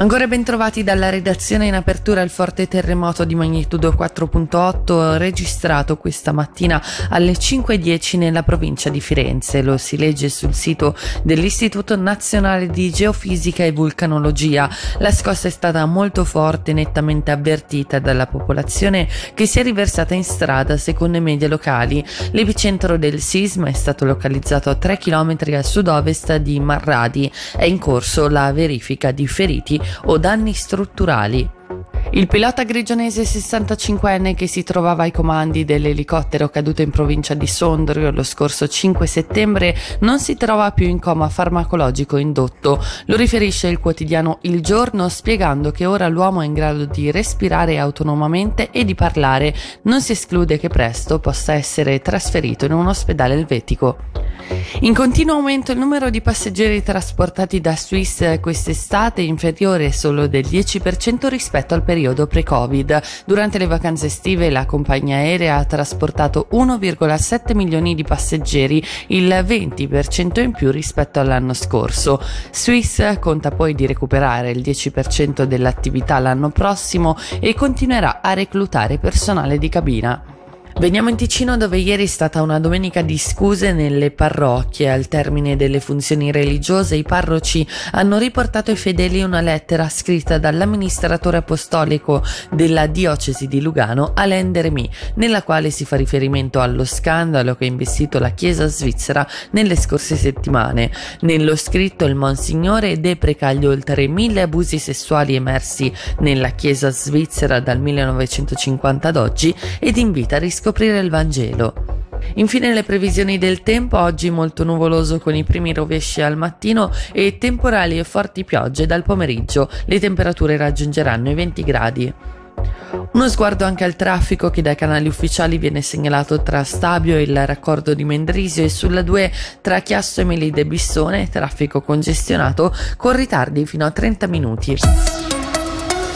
Ancora ben trovati dalla redazione in apertura il forte terremoto di magnitudo 4.8 registrato questa mattina alle 5.10 nella provincia di Firenze. Lo si legge sul sito dell'Istituto Nazionale di Geofisica e Vulcanologia. La scossa è stata molto forte nettamente avvertita dalla popolazione che si è riversata in strada secondo i media locali. L'epicentro del sisma è stato localizzato a 3 km a sud-ovest di Marradi. È in corso la verifica di feriti o danni strutturali. Il pilota grigionese 65enne che si trovava ai comandi dell'elicottero caduto in provincia di Sondrio lo scorso 5 settembre non si trova più in coma farmacologico indotto. Lo riferisce il quotidiano Il Giorno spiegando che ora l'uomo è in grado di respirare autonomamente e di parlare. Non si esclude che presto possa essere trasferito in un ospedale elvetico. In continuo aumento il numero di passeggeri trasportati da Swiss quest'estate è inferiore solo del 10% rispetto al periodo pre-Covid. Durante le vacanze estive la compagnia aerea ha trasportato 1,7 milioni di passeggeri, il 20% in più rispetto all'anno scorso. Swiss conta poi di recuperare il 10% dell'attività l'anno prossimo e continuerà a reclutare personale di cabina. Veniamo in Ticino dove ieri è stata una domenica di scuse nelle parrocchie. Al termine delle funzioni religiose i parroci hanno riportato ai fedeli una lettera scritta dall'amministratore apostolico della diocesi di Lugano, Alain Deremy, nella quale si fa riferimento allo scandalo che ha investito la Chiesa svizzera nelle scorse settimane. Nello scritto il Monsignore depreca gli oltre mille abusi sessuali emersi nella Chiesa svizzera dal 1950 ad oggi ed invita a riscoprire scoprire il Vangelo. Infine le previsioni del tempo, oggi molto nuvoloso con i primi rovesci al mattino e temporali e forti piogge dal pomeriggio, le temperature raggiungeranno i 20 gradi. Uno sguardo anche al traffico che dai canali ufficiali viene segnalato tra Stabio e il raccordo di Mendrisio e sulla 2 tra Chiasso e Melide Bissone, traffico congestionato con ritardi fino a 30 minuti.